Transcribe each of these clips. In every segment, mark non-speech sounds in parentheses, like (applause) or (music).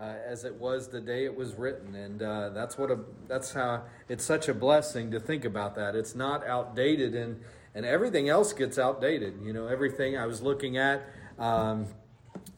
uh, as it was the day it was written, and uh, that's what a that's how it's such a blessing to think about that. It's not outdated, and and everything else gets outdated. You know, everything I was looking at. Um,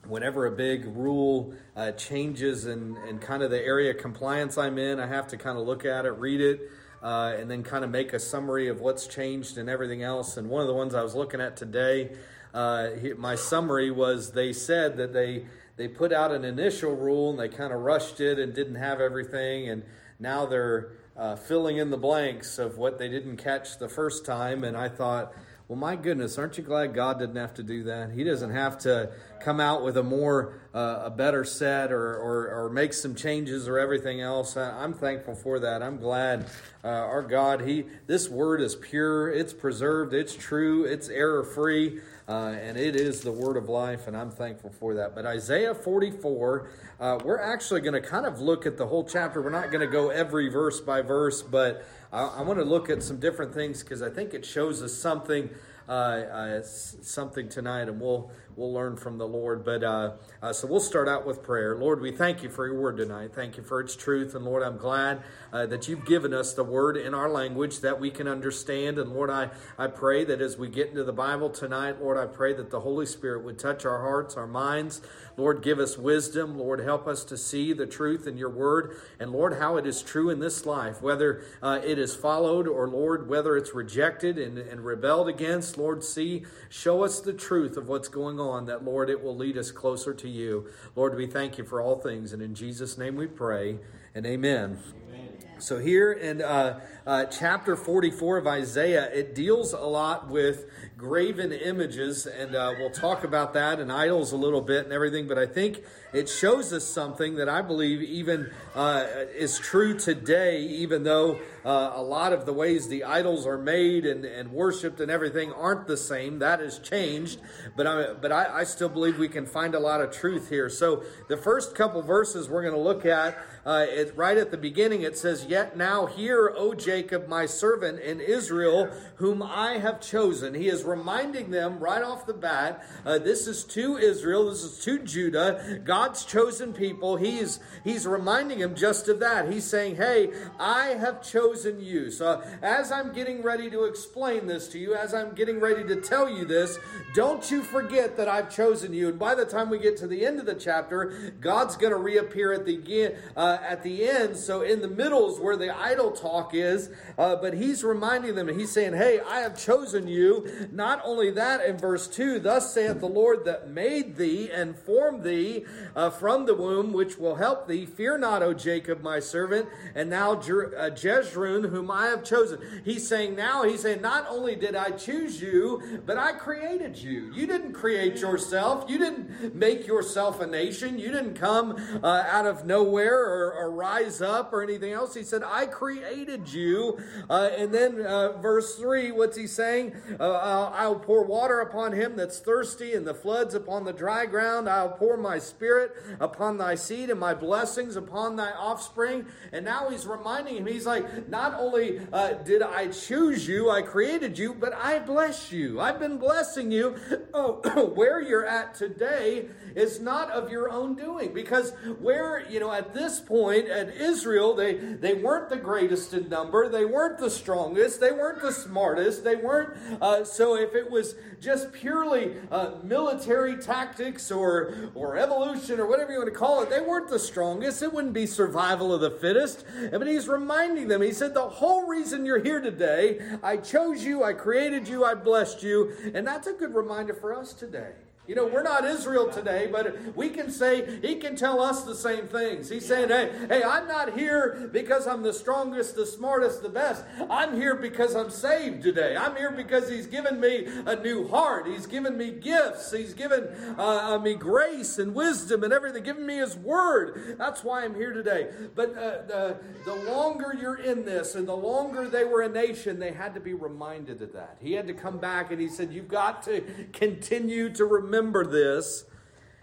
whenever a big rule uh, changes and, and kind of the area compliance I'm in, I have to kind of look at it, read it, uh, and then kind of make a summary of what's changed and everything else. And one of the ones I was looking at today, uh, my summary was they said that they they put out an initial rule and they kind of rushed it and didn't have everything, and now they're uh, filling in the blanks of what they didn't catch the first time. And I thought well, my goodness, aren't you glad God didn't have to do that? He doesn't have to come out with a more, uh, a better set or, or, or, make some changes or everything else. I'm thankful for that. I'm glad uh, our God, He, this word is pure, it's preserved, it's true, it's error free, uh, and it is the word of life, and I'm thankful for that. But Isaiah 44, uh, we're actually going to kind of look at the whole chapter. We're not going to go every verse by verse, but I, I want to look at some different things because I think it shows us something uh, uh, something tonight, and we'll we'll learn from the Lord. But uh, uh, so we'll start out with prayer. Lord, we thank you for your word tonight. Thank you for its truth, and Lord, I'm glad uh, that you've given us the word in our language that we can understand. And Lord, I I pray that as we get into the Bible tonight, Lord, I pray that the Holy Spirit would touch our hearts, our minds. Lord, give us wisdom. Lord, help us to see the truth in your word, and Lord, how it is true in this life, whether uh, it is followed or Lord, whether it's rejected and, and rebelled against. Lord, see, show us the truth of what's going on, that, Lord, it will lead us closer to you. Lord, we thank you for all things, and in Jesus' name we pray, and amen. amen. So, here in uh, uh, chapter 44 of Isaiah, it deals a lot with graven images, and uh, we'll talk about that and idols a little bit and everything, but I think it shows us something that I believe even uh, is true today, even though uh, a lot of the ways the idols are made and, and worshipped and everything aren't the same. That has changed, but I, but I, I still believe we can find a lot of truth here. So the first couple verses we're going to look at, uh, it, right at the beginning, it says, Yet now hear, O Jacob, my servant, in Israel, whom I have chosen. He is reminding them right off the bat, uh, this is to Israel, this is to Judah, God's chosen people. He's, he's reminding him just of that. He's saying, Hey, I have chosen you. So as I'm getting ready to explain this to you, as I'm getting ready to tell you this, don't you forget that I've chosen you. And by the time we get to the end of the chapter, God's going to reappear at the, uh, at the end. So in the middle is where the idol talk is. Uh, but he's reminding them, and he's saying, Hey, I have chosen you. Not only that, in verse 2, thus saith the Lord that made thee and formed thee uh, from the womb, which will help thee. Fear not, O Jacob, my servant, and now Jer- uh, Jeshurun, whom I have chosen. He's saying now, he's saying, Not only did I choose you, but I created you. You didn't create yourself, you didn't make yourself a nation, you didn't come uh, out of nowhere or, or, rise up or anything else. He said, I created you. Uh, and then uh, verse 3, what's he saying? Uh, I'll pour water upon him that's thirsty, and the floods upon the dry ground. I'll pour my spirit upon thy seed and my blessings upon thy offspring. And now he's reminding him, he's like, not only uh, did I choose you, I created you, but I bless you. I've been blessing you. Oh, (clears throat) where you're at today is not of your own doing. Because where, you know, at this point at Israel, they, they weren't the greatest in number, they weren't the strongest, they weren't the smartest, they weren't. Uh, so if it was just purely uh, military tactics or, or evolution or whatever you want to call it, they weren't the strongest. It wouldn't be survival of the fittest. But he's reminding them, he said, The whole reason you're here today, I chose you, I created you, I blessed you. And that's a good reminder for us today. You know, we're not Israel today, but we can say, he can tell us the same things. He's saying, hey, hey, I'm not here because I'm the strongest, the smartest, the best. I'm here because I'm saved today. I'm here because he's given me a new heart. He's given me gifts. He's given uh, me grace and wisdom and everything, given me his word. That's why I'm here today. But uh, the, the longer you're in this and the longer they were a nation, they had to be reminded of that. He had to come back and he said, you've got to continue to remember remember this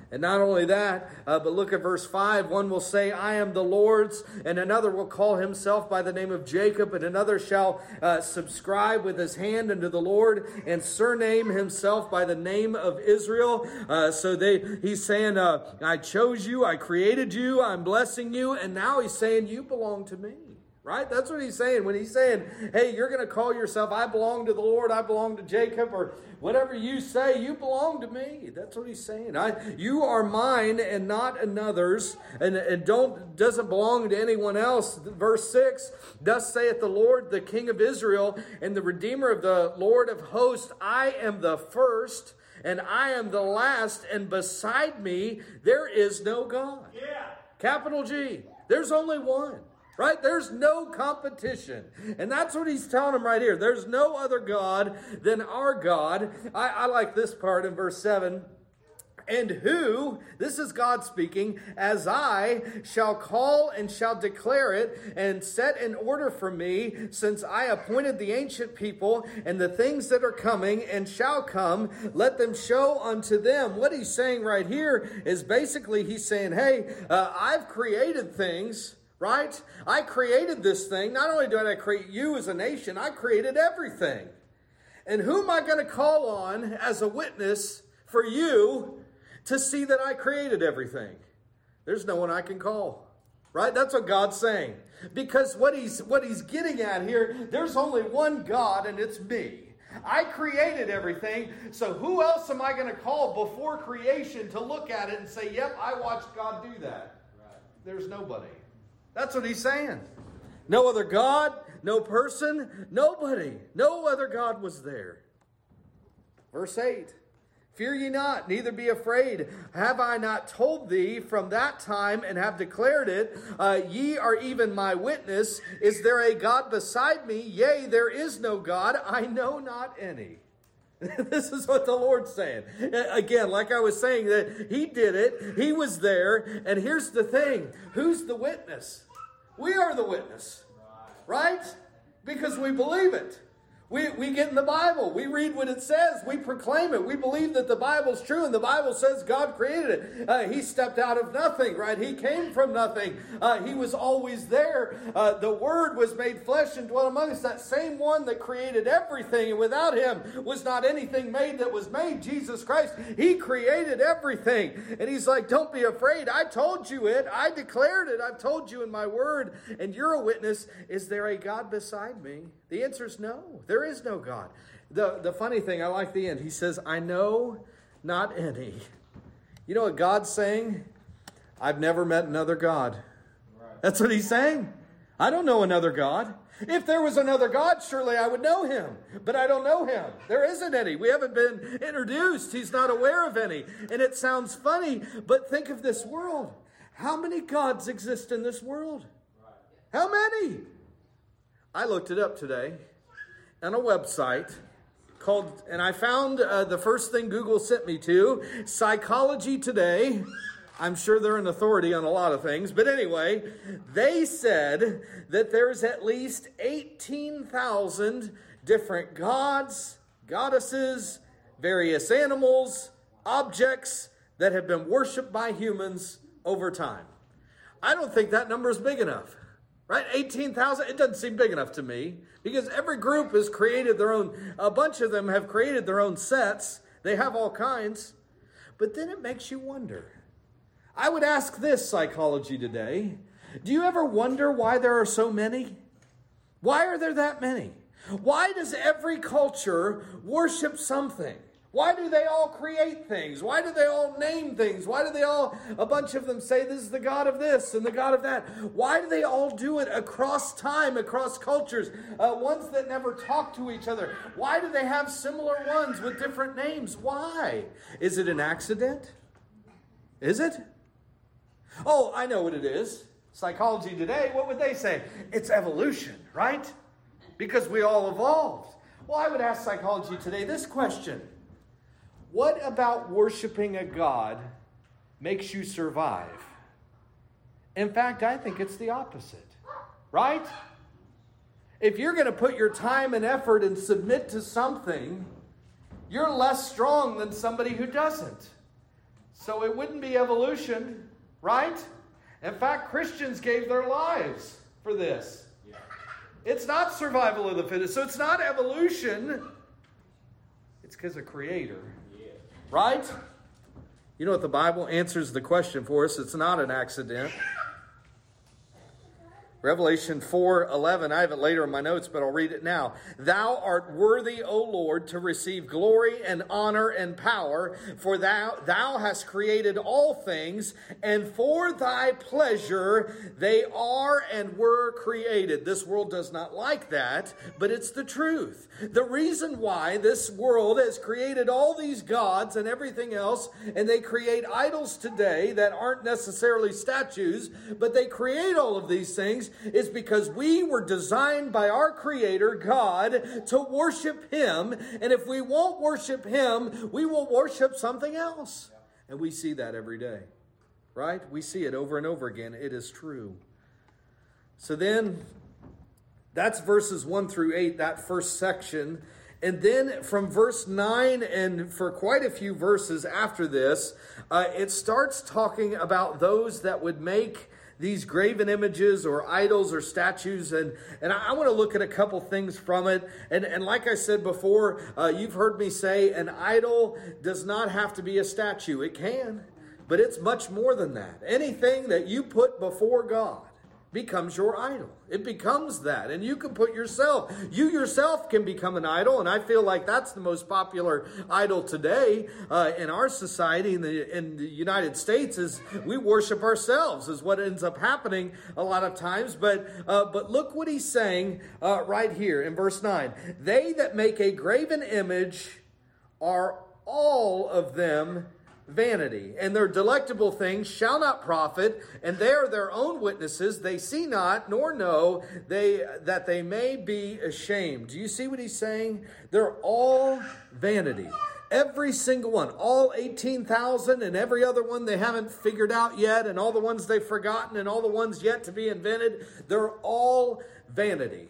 And not only that, uh, but look at verse 5. One will say, I am the Lord's, and another will call himself by the name of Jacob, and another shall uh, subscribe with his hand unto the Lord, and surname himself by the name of Israel. Uh, so they, he's saying, uh, I chose you, I created you, I'm blessing you, and now he's saying, You belong to me right? That's what he's saying. When he's saying, hey, you're going to call yourself, I belong to the Lord, I belong to Jacob, or whatever you say, you belong to me. That's what he's saying. I, you are mine and not another's, and, and don't doesn't belong to anyone else. Verse 6 Thus saith the Lord, the King of Israel, and the Redeemer of the Lord of hosts, I am the first. And I am the last, and beside me there is no God. Yeah. Capital G. There's only one right? There's no competition. And that's what he's telling them right here. There's no other God than our God. I, I like this part in verse 7 and who, this is God speaking, as I shall call and shall declare it and set an order for me, since I appointed the ancient people and the things that are coming and shall come, let them show unto them. What he's saying right here is basically he's saying, hey, uh, I've created things right? I created this thing. Not only did I create you as a nation, I created everything. And who am I going to call on as a witness for you to see that I created everything? There's no one I can call. Right? That's what God's saying. Because what he's what he's getting at here, there's only one God and it's me. I created everything, so who else am I going to call before creation to look at it and say, "Yep, I watched God do that." Right. There's nobody. That's what he's saying. No other God, no person, nobody. No other God was there. Verse 8 Fear ye not, neither be afraid. Have I not told thee from that time and have declared it? Uh, ye are even my witness. Is there a God beside me? Yea, there is no God. I know not any. (laughs) this is what the Lord's saying. Again, like I was saying, that He did it, He was there. And here's the thing who's the witness? We are the witness, right? Because we believe it. We, we get in the Bible. We read what it says. We proclaim it. We believe that the Bible's true, and the Bible says God created it. Uh, he stepped out of nothing, right? He came from nothing. Uh, he was always there. Uh, the Word was made flesh and dwelt among us. That same one that created everything, and without Him was not anything made that was made. Jesus Christ. He created everything. And He's like, Don't be afraid. I told you it. I declared it. I've told you in my Word, and you're a witness. Is there a God beside me? The answer is no. There is no God. The, the funny thing, I like the end. He says, I know not any. You know what God's saying? I've never met another God. That's what he's saying. I don't know another God. If there was another God, surely I would know him. But I don't know him. There isn't any. We haven't been introduced. He's not aware of any. And it sounds funny, but think of this world. How many gods exist in this world? How many? I looked it up today on a website called, and I found uh, the first thing Google sent me to Psychology Today. I'm sure they're an authority on a lot of things, but anyway, they said that there's at least 18,000 different gods, goddesses, various animals, objects that have been worshiped by humans over time. I don't think that number is big enough. Right? 18,000, it doesn't seem big enough to me because every group has created their own, a bunch of them have created their own sets. They have all kinds. But then it makes you wonder. I would ask this psychology today Do you ever wonder why there are so many? Why are there that many? Why does every culture worship something? Why do they all create things? Why do they all name things? Why do they all, a bunch of them say this is the God of this and the God of that? Why do they all do it across time, across cultures, uh, ones that never talk to each other? Why do they have similar ones with different names? Why? Is it an accident? Is it? Oh, I know what it is. Psychology today, what would they say? It's evolution, right? Because we all evolved. Well, I would ask psychology today this question what about worshiping a God makes you survive? In fact, I think it's the opposite, right? If you're going to put your time and effort and submit to something, you're less strong than somebody who doesn't. So it wouldn't be evolution, right? In fact, Christians gave their lives for this. It's not survival of the fittest. So it's not evolution. It's because of creator. Right? You know what the Bible answers the question for us? It's not an accident. Revelation 4 11, I have it later in my notes, but I'll read it now. Thou art worthy, O Lord, to receive glory and honor and power, for thou, thou hast created all things, and for thy pleasure they are and were created. This world does not like that, but it's the truth. The reason why this world has created all these gods and everything else, and they create idols today that aren't necessarily statues, but they create all of these things is because we were designed by our Creator, God, to worship Him. And if we won't worship Him, we will worship something else. And we see that every day, right? We see it over and over again. It is true. So then, that's verses 1 through 8, that first section. And then from verse 9 and for quite a few verses after this, uh, it starts talking about those that would make these graven images or idols or statues. And, and I, I want to look at a couple things from it. And, and like I said before, uh, you've heard me say an idol does not have to be a statue. It can, but it's much more than that. Anything that you put before God becomes your idol. It becomes that. And you can put yourself, you yourself can become an idol. And I feel like that's the most popular idol today uh, in our society in the, in the United States is we worship ourselves is what ends up happening a lot of times. But, uh, but look what he's saying uh, right here in verse 9. They that make a graven image are all of them vanity, and their delectable things shall not profit, and they are their own witnesses. They see not nor know they that they may be ashamed. Do you see what he's saying? They're all vanity. Every single one, all 18,000 and every other one they haven't figured out yet, and all the ones they've forgotten, and all the ones yet to be invented, they're all vanity.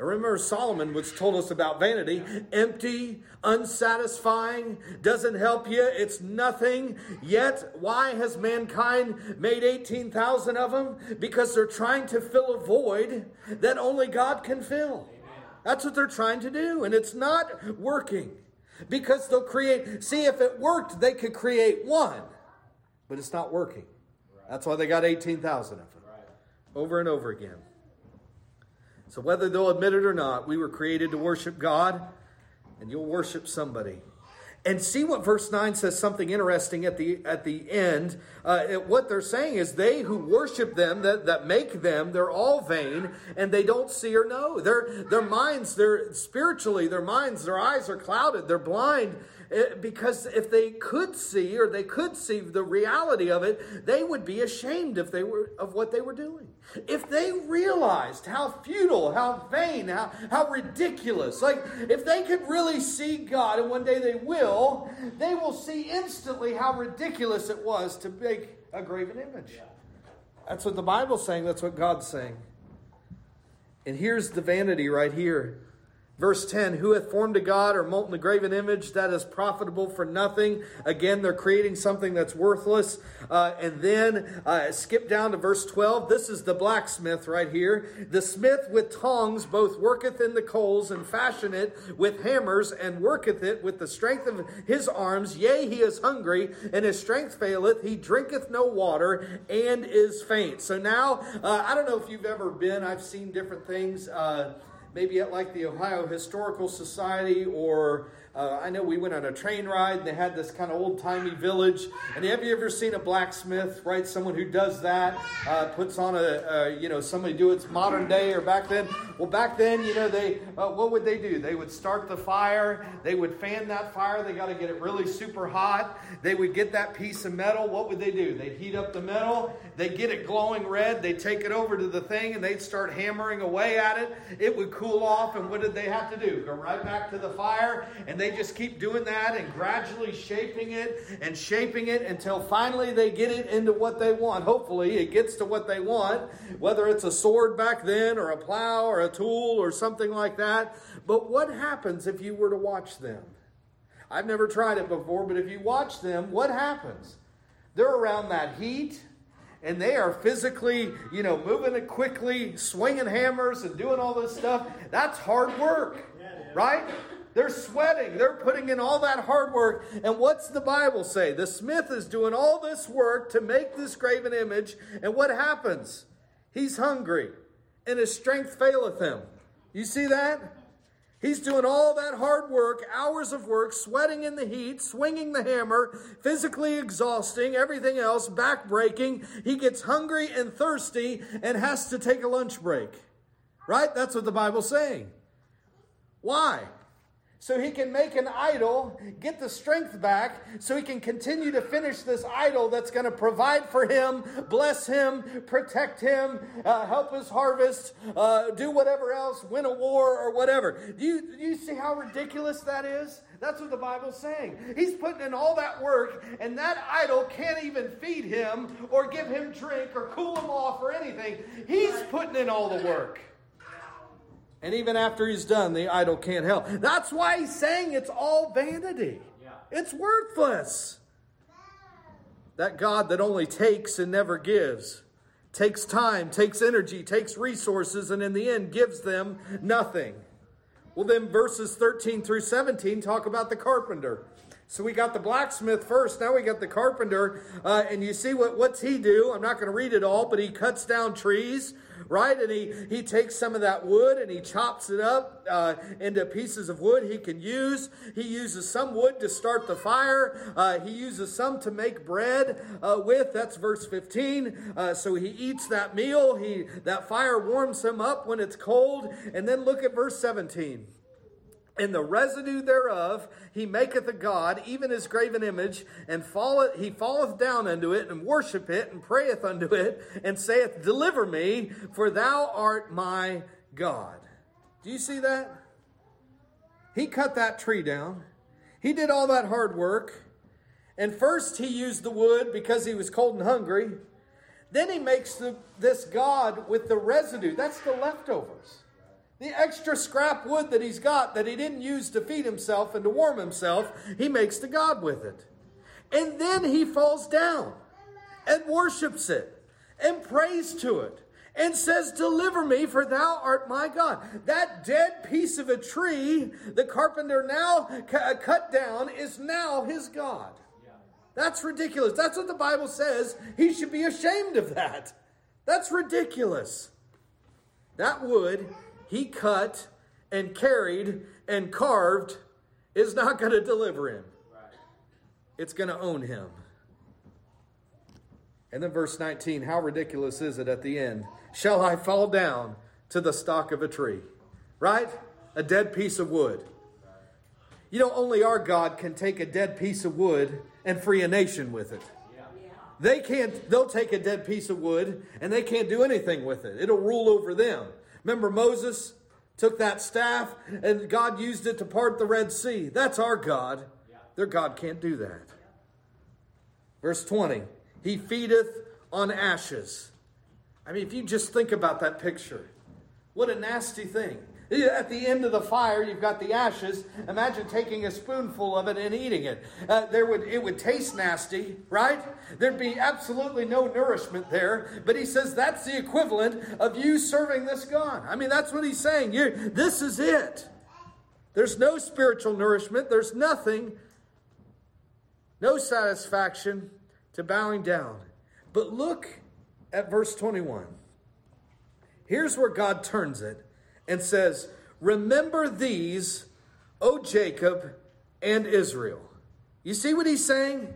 I remember Solomon was told us about vanity empty, unsatisfying, doesn't help you, it's nothing. Yet, why has mankind made 18,000 of them? Because they're trying to fill a void that only God can fill. That's what they're trying to do, and it's not working. Because they'll create, see, if it worked, they could create one, but it's not working. That's why they got 18,000 of them over and over again. So, whether they'll admit it or not, we were created to worship God, and you'll worship somebody. And see what verse 9 says something interesting at the, at the end. Uh, what they're saying is they who worship them, that, that make them, they're all vain and they don't see or know. Their, their minds, they're spiritually, their minds, their eyes are clouded, they're blind because if they could see or they could see the reality of it, they would be ashamed if they were of what they were doing. If they realized how futile, how vain, how, how ridiculous, like if they could really see God, and one day they will, they will see instantly how ridiculous it was to make a graven image. That's what the Bible's saying, that's what God's saying. And here's the vanity right here. Verse 10 Who hath formed a God or molten a graven image that is profitable for nothing? Again, they're creating something that's worthless. Uh, and then uh, skip down to verse 12. This is the blacksmith right here. The smith with tongs both worketh in the coals and fashion it with hammers and worketh it with the strength of his arms. Yea, he is hungry and his strength faileth. He drinketh no water and is faint. So now, uh, I don't know if you've ever been, I've seen different things. Uh, maybe at like the Ohio Historical Society or uh, I know we went on a train ride they had this kind of old timey village. And have you ever seen a blacksmith, right? Someone who does that, uh, puts on a, a, you know, somebody do it modern day or back then. Well, back then, you know, they, uh, what would they do? They would start the fire, they would fan that fire, they got to get it really super hot. They would get that piece of metal. What would they do? They'd heat up the metal, they'd get it glowing red, they'd take it over to the thing and they'd start hammering away at it. It would cool off, and what did they have to do? Go right back to the fire and they just keep doing that and gradually shaping it and shaping it until finally they get it into what they want. Hopefully, it gets to what they want, whether it's a sword back then or a plow or a tool or something like that. But what happens if you were to watch them? I've never tried it before, but if you watch them, what happens? they're around that heat and they are physically, you know, moving it quickly, swinging hammers and doing all this stuff. That's hard work, right? They're sweating. They're putting in all that hard work. And what's the Bible say? The smith is doing all this work to make this graven image. And what happens? He's hungry, and his strength faileth him. You see that? He's doing all that hard work, hours of work, sweating in the heat, swinging the hammer, physically exhausting, everything else, back breaking. He gets hungry and thirsty and has to take a lunch break. Right? That's what the Bible's saying. Why? So he can make an idol, get the strength back, so he can continue to finish this idol that's going to provide for him, bless him, protect him, uh, help his harvest, uh, do whatever else, win a war or whatever. Do you, do you see how ridiculous that is? That's what the Bible's saying. He's putting in all that work, and that idol can't even feed him or give him drink or cool him off or anything. He's putting in all the work. And even after he's done, the idol can't help. That's why he's saying it's all vanity. Yeah. It's worthless. That God that only takes and never gives, takes time, takes energy, takes resources, and in the end gives them nothing. Well, then verses 13 through 17 talk about the carpenter. So we got the blacksmith first. Now we got the carpenter. Uh, and you see what, what's he do? I'm not going to read it all, but he cuts down trees right? And he, he takes some of that wood and he chops it up uh, into pieces of wood he can use. He uses some wood to start the fire. Uh, he uses some to make bread uh, with. That's verse 15. Uh, so he eats that meal. He That fire warms him up when it's cold. And then look at verse 17and the residue thereof he maketh a god, even his graven image, and falleth, he falleth down unto it, and worship it, and prayeth unto it, and saith, Deliver me, for thou art my God. Do you see that? He cut that tree down. He did all that hard work. And first he used the wood because he was cold and hungry. Then he makes the, this God with the residue. That's the leftovers. The extra scrap wood that he's got that he didn't use to feed himself and to warm himself, he makes to God with it. And then he falls down and worships it and prays to it and says, Deliver me, for thou art my God. That dead piece of a tree the carpenter now cut down is now his God. That's ridiculous. That's what the Bible says. He should be ashamed of that. That's ridiculous. That wood he cut and carried and carved is not going to deliver him. It's going to own him. And then verse 19, how ridiculous is it at the end? Shall I fall down to the stock of a tree? Right? A dead piece of wood. You know, only our God can take a dead piece of wood and free a nation with it. They can't, they'll take a dead piece of wood and they can't do anything with it. It'll rule over them. Remember Moses took that staff and God used it to part the Red Sea. That's our God. Their God can't do that. Verse 20 He feedeth on ashes. I mean, if you just think about that picture, what a nasty thing. At the end of the fire, you've got the ashes. Imagine taking a spoonful of it and eating it. Uh, there would it would taste nasty, right? There'd be absolutely no nourishment there. But he says that's the equivalent of you serving this God. I mean, that's what he's saying. you this is it. There's no spiritual nourishment. There's nothing, no satisfaction to bowing down. But look at verse 21. Here's where God turns it and says, Remember these, O Jacob and Israel. You see what he's saying?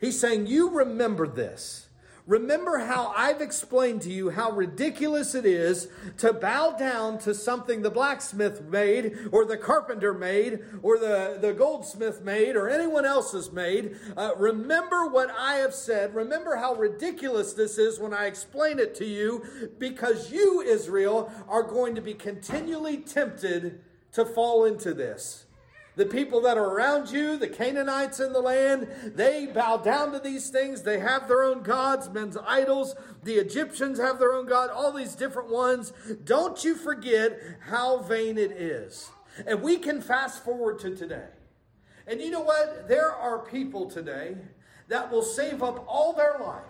He's saying, You remember this. Remember how I've explained to you how ridiculous it is to bow down to something the blacksmith made, or the carpenter made, or the, the goldsmith made, or anyone else has made. Uh, remember what I have said. Remember how ridiculous this is when I explain it to you, because you, Israel, are going to be continually tempted to fall into this. The people that are around you, the Canaanites in the land, they bow down to these things. They have their own gods, men's idols. The Egyptians have their own God, all these different ones. Don't you forget how vain it is. And we can fast forward to today. And you know what? There are people today that will save up all their life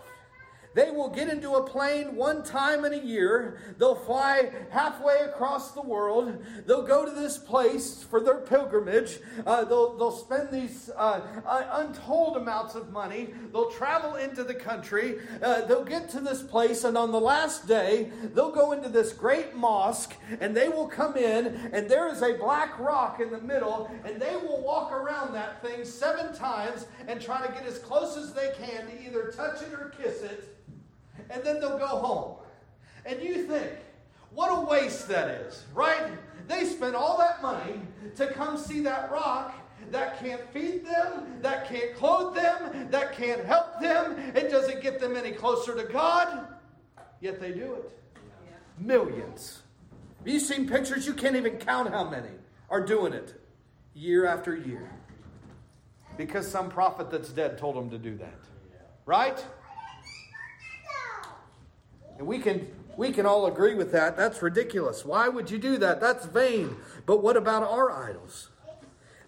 they will get into a plane one time in a year. They'll fly halfway across the world. They'll go to this place for their pilgrimage. Uh, they'll, they'll spend these uh, uh, untold amounts of money. They'll travel into the country. Uh, they'll get to this place, and on the last day, they'll go into this great mosque, and they will come in, and there is a black rock in the middle, and they will walk around that thing seven times and try to get as close as they can to either touch it or kiss it and then they'll go home. And you think, what a waste that is, right? They spent all that money to come see that rock that can't feed them, that can't clothe them, that can't help them. It doesn't get them any closer to God, yet they do it. Millions. Have you seen pictures? You can't even count how many are doing it year after year. Because some prophet that's dead told them to do that. Right? And we can we can all agree with that. That's ridiculous. Why would you do that? That's vain. But what about our idols?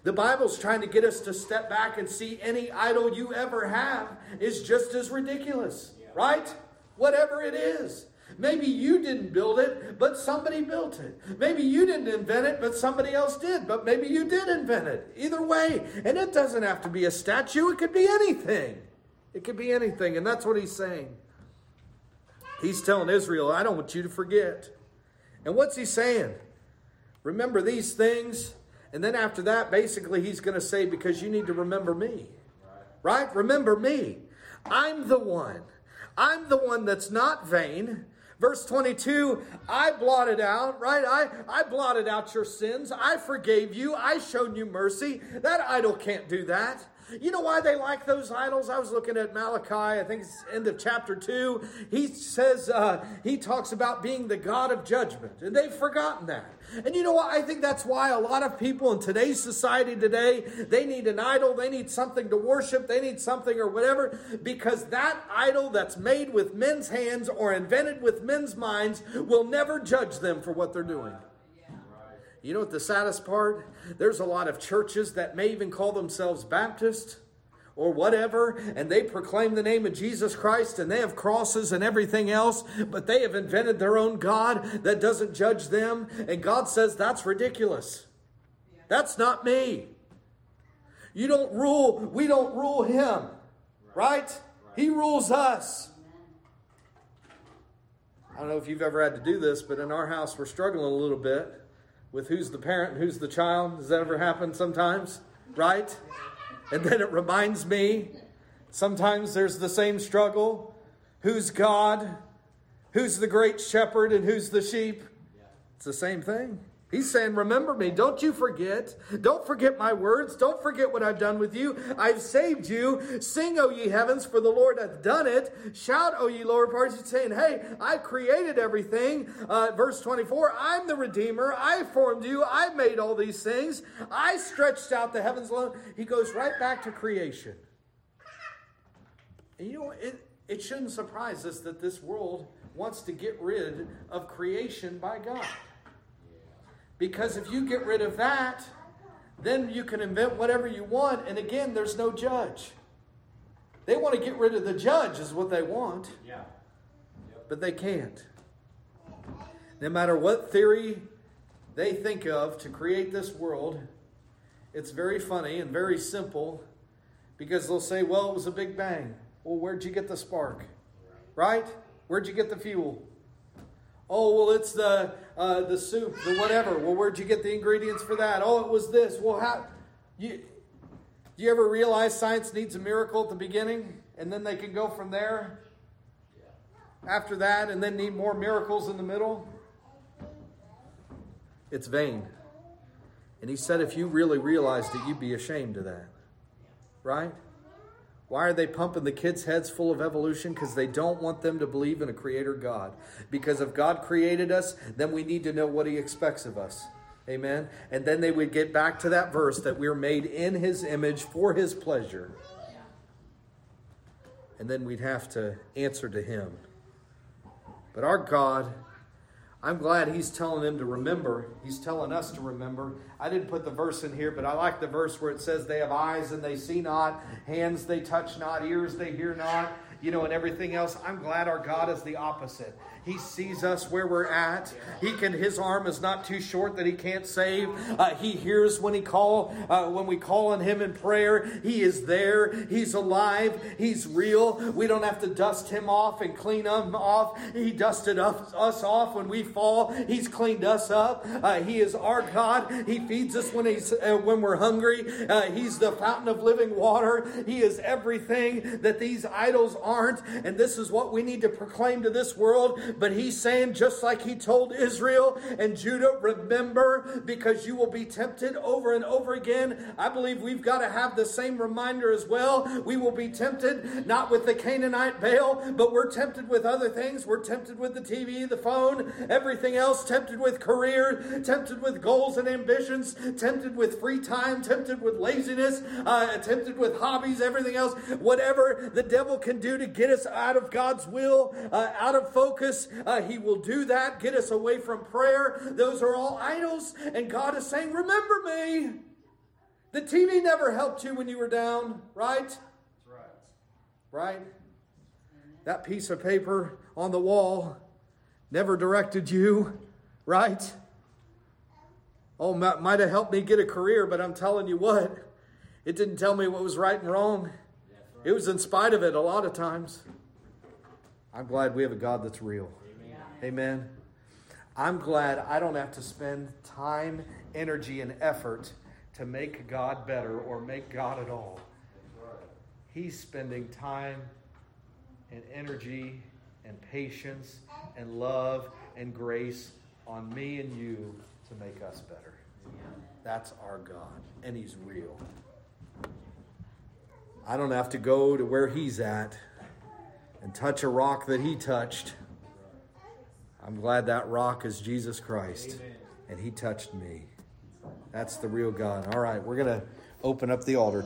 The Bible's trying to get us to step back and see any idol you ever have is just as ridiculous, right? Whatever it is. Maybe you didn't build it, but somebody built it. Maybe you didn't invent it, but somebody else did, but maybe you did invent it. Either way, and it doesn't have to be a statue, it could be anything. It could be anything, and that's what he's saying. He's telling Israel, I don't want you to forget. And what's he saying? Remember these things. And then after that, basically, he's going to say, because you need to remember me. Right. right? Remember me. I'm the one. I'm the one that's not vain. Verse 22, I blotted out, right? I, I blotted out your sins. I forgave you. I showed you mercy. That idol can't do that. You know why they like those idols? I was looking at Malachi, I think it's end of chapter 2. He says, uh, he talks about being the God of judgment, and they've forgotten that. And you know what? I think that's why a lot of people in today's society today, they need an idol, they need something to worship, they need something or whatever, because that idol that's made with men's hands or invented with men's minds will never judge them for what they're doing. You know what the saddest part? There's a lot of churches that may even call themselves Baptist or whatever, and they proclaim the name of Jesus Christ and they have crosses and everything else, but they have invented their own God that doesn't judge them. And God says, That's ridiculous. That's not me. You don't rule, we don't rule him, right? He rules us. I don't know if you've ever had to do this, but in our house, we're struggling a little bit with who's the parent and who's the child. Does that ever happen sometimes? Right? And then it reminds me sometimes there's the same struggle. Who's God? Who's the great shepherd and who's the sheep? It's the same thing. He's saying, Remember me. Don't you forget. Don't forget my words. Don't forget what I've done with you. I've saved you. Sing, O ye heavens, for the Lord hath done it. Shout, O ye lower parts. He's saying, Hey, I created everything. Uh, verse 24 I'm the Redeemer. I formed you. I made all these things. I stretched out the heavens alone. He goes right back to creation. And you know, it, it shouldn't surprise us that this world wants to get rid of creation by God. Because if you get rid of that, then you can invent whatever you want. And again, there's no judge. They want to get rid of the judge, is what they want. Yeah. Yep. But they can't. No matter what theory they think of to create this world, it's very funny and very simple because they'll say, well, it was a big bang. Well, where'd you get the spark? Right? Where'd you get the fuel? Oh, well, it's the uh, the soup, the whatever. Well, where'd you get the ingredients for that? Oh, it was this. Well, how you do you ever realize science needs a miracle at the beginning, and then they can go from there after that, and then need more miracles in the middle? It's vain. And he said, if you really realized it, you'd be ashamed of that. Right? Why are they pumping the kids' heads full of evolution? Because they don't want them to believe in a creator God. Because if God created us, then we need to know what he expects of us. Amen. And then they would get back to that verse that we're made in his image for his pleasure. And then we'd have to answer to him. But our God, I'm glad he's telling them to remember. He's telling us to remember. I didn't put the verse in here, but I like the verse where it says, They have eyes and they see not, hands they touch not, ears they hear not, you know, and everything else. I'm glad our God is the opposite. He sees us where we're at. He can. His arm is not too short that he can't save. Uh, he hears when he call uh, when we call on him in prayer. He is there. He's alive. He's real. We don't have to dust him off and clean him off. He dusted us, us off when we fall. He's cleaned us up. Uh, he is our God. He feeds us when he's uh, when we're hungry. Uh, he's the fountain of living water. He is everything that these idols aren't. And this is what we need to proclaim to this world but he's saying, just like he told Israel and Judah, remember because you will be tempted over and over again. I believe we've got to have the same reminder as well. We will be tempted not with the Canaanite Baal, but we're tempted with other things. We're tempted with the TV, the phone, everything else, tempted with career, tempted with goals and ambitions, tempted with free time, tempted with laziness, uh, tempted with hobbies, everything else. Whatever the devil can do to get us out of God's will, uh, out of focus, uh, he will do that, get us away from prayer. Those are all idols. And God is saying, Remember me. The TV never helped you when you were down, right? That's right. Right? That piece of paper on the wall never directed you, right? Oh, might have helped me get a career, but I'm telling you what, it didn't tell me what was right and wrong. It was in spite of it a lot of times. I'm glad we have a God that's real. Amen. Amen. I'm glad I don't have to spend time, energy, and effort to make God better or make God at all. He's spending time and energy and patience and love and grace on me and you to make us better. That's our God, and He's real. I don't have to go to where He's at and touch a rock that he touched. I'm glad that rock is Jesus Christ Amen. and he touched me. That's the real God. All right, we're going to open up the altar.